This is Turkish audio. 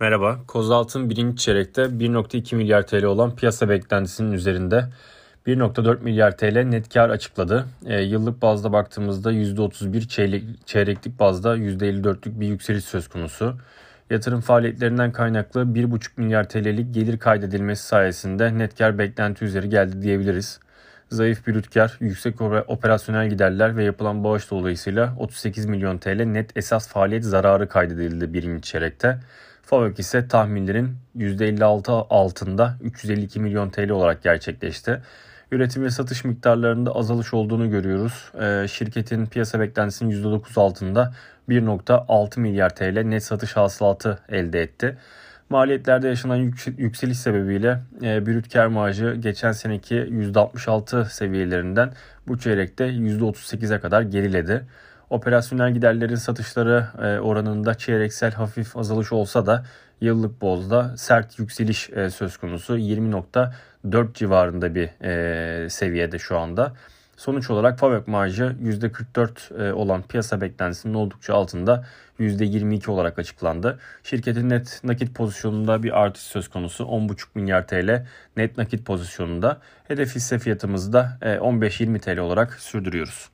Merhaba. Kozaltın birinci çeyrekte 1.2 milyar TL olan piyasa beklentisinin üzerinde 1.4 milyar TL net kar açıkladı. E, yıllık bazda baktığımızda %31, çeyrek, çeyreklik bazda %54'lük bir yükseliş söz konusu. Yatırım faaliyetlerinden kaynaklı 1.5 milyar TL'lik gelir kaydedilmesi sayesinde net kar beklenti üzeri geldi diyebiliriz. Zayıf brüt kar, yüksek operasyonel giderler ve yapılan bağış dolayısıyla 38 milyon TL net esas faaliyet zararı kaydedildi birinci çeyrekte. FAVÖK ise tahminlerin %56 altında 352 milyon TL olarak gerçekleşti. Üretim ve satış miktarlarında azalış olduğunu görüyoruz. Ee, şirketin piyasa beklentisinin %9 altında 1.6 milyar TL net satış hasılatı elde etti. Maliyetlerde yaşanan yükseliş sebebiyle e, brüt kar marjı geçen seneki %66 seviyelerinden bu çeyrekte %38'e kadar geriledi. Operasyonel giderlerin satışları e, oranında çeyreksel hafif azalış olsa da yıllık bozda sert yükseliş e, söz konusu 20.4 civarında bir e, seviyede şu anda. Sonuç olarak FAVÖK marjı %44 olan piyasa beklentisinin oldukça altında %22 olarak açıklandı. Şirketin net nakit pozisyonunda bir artış söz konusu 10,5 milyar TL net nakit pozisyonunda. Hedef hisse fiyatımızı da 15-20 TL olarak sürdürüyoruz.